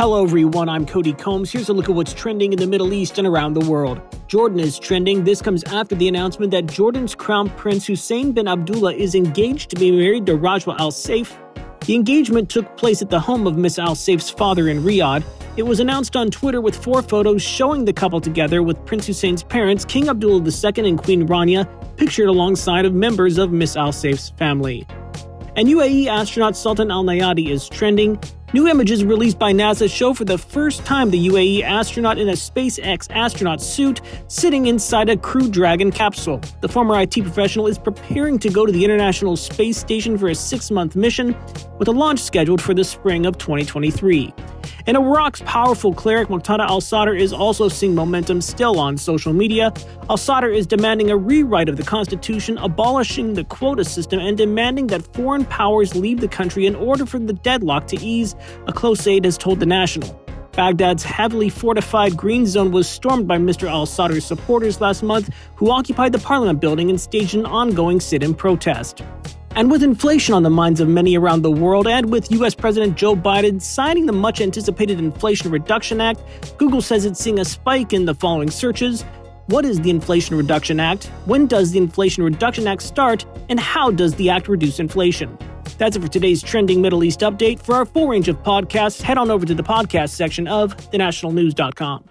Hello, everyone. I'm Cody Combs. Here's a look at what's trending in the Middle East and around the world. Jordan is trending. This comes after the announcement that Jordan's Crown Prince Hussein bin Abdullah is engaged to be married to Rajwa Al Saif. The engagement took place at the home of Miss Al Saif's father in Riyadh. It was announced on Twitter with four photos showing the couple together with Prince Hussein's parents, King Abdullah II and Queen Rania, pictured alongside of members of Miss Al Saif's family. And UAE astronaut Sultan Al Neyadi is trending. New images released by NASA show for the first time the UAE astronaut in a SpaceX astronaut suit sitting inside a Crew Dragon capsule. The former IT professional is preparing to go to the International Space Station for a six month mission, with a launch scheduled for the spring of 2023. And Iraq's powerful cleric Muqtada al Sadr is also seeing momentum still on social media. Al Sadr is demanding a rewrite of the constitution, abolishing the quota system, and demanding that foreign powers leave the country in order for the deadlock to ease, a close aide has told The National. Baghdad's heavily fortified Green Zone was stormed by Mr. al Sadr's supporters last month, who occupied the parliament building and staged an ongoing sit in protest. And with inflation on the minds of many around the world, and with US President Joe Biden signing the much anticipated Inflation Reduction Act, Google says it's seeing a spike in the following searches. What is the Inflation Reduction Act? When does the Inflation Reduction Act start? And how does the act reduce inflation? That's it for today's trending Middle East update. For our full range of podcasts, head on over to the podcast section of thenationalnews.com.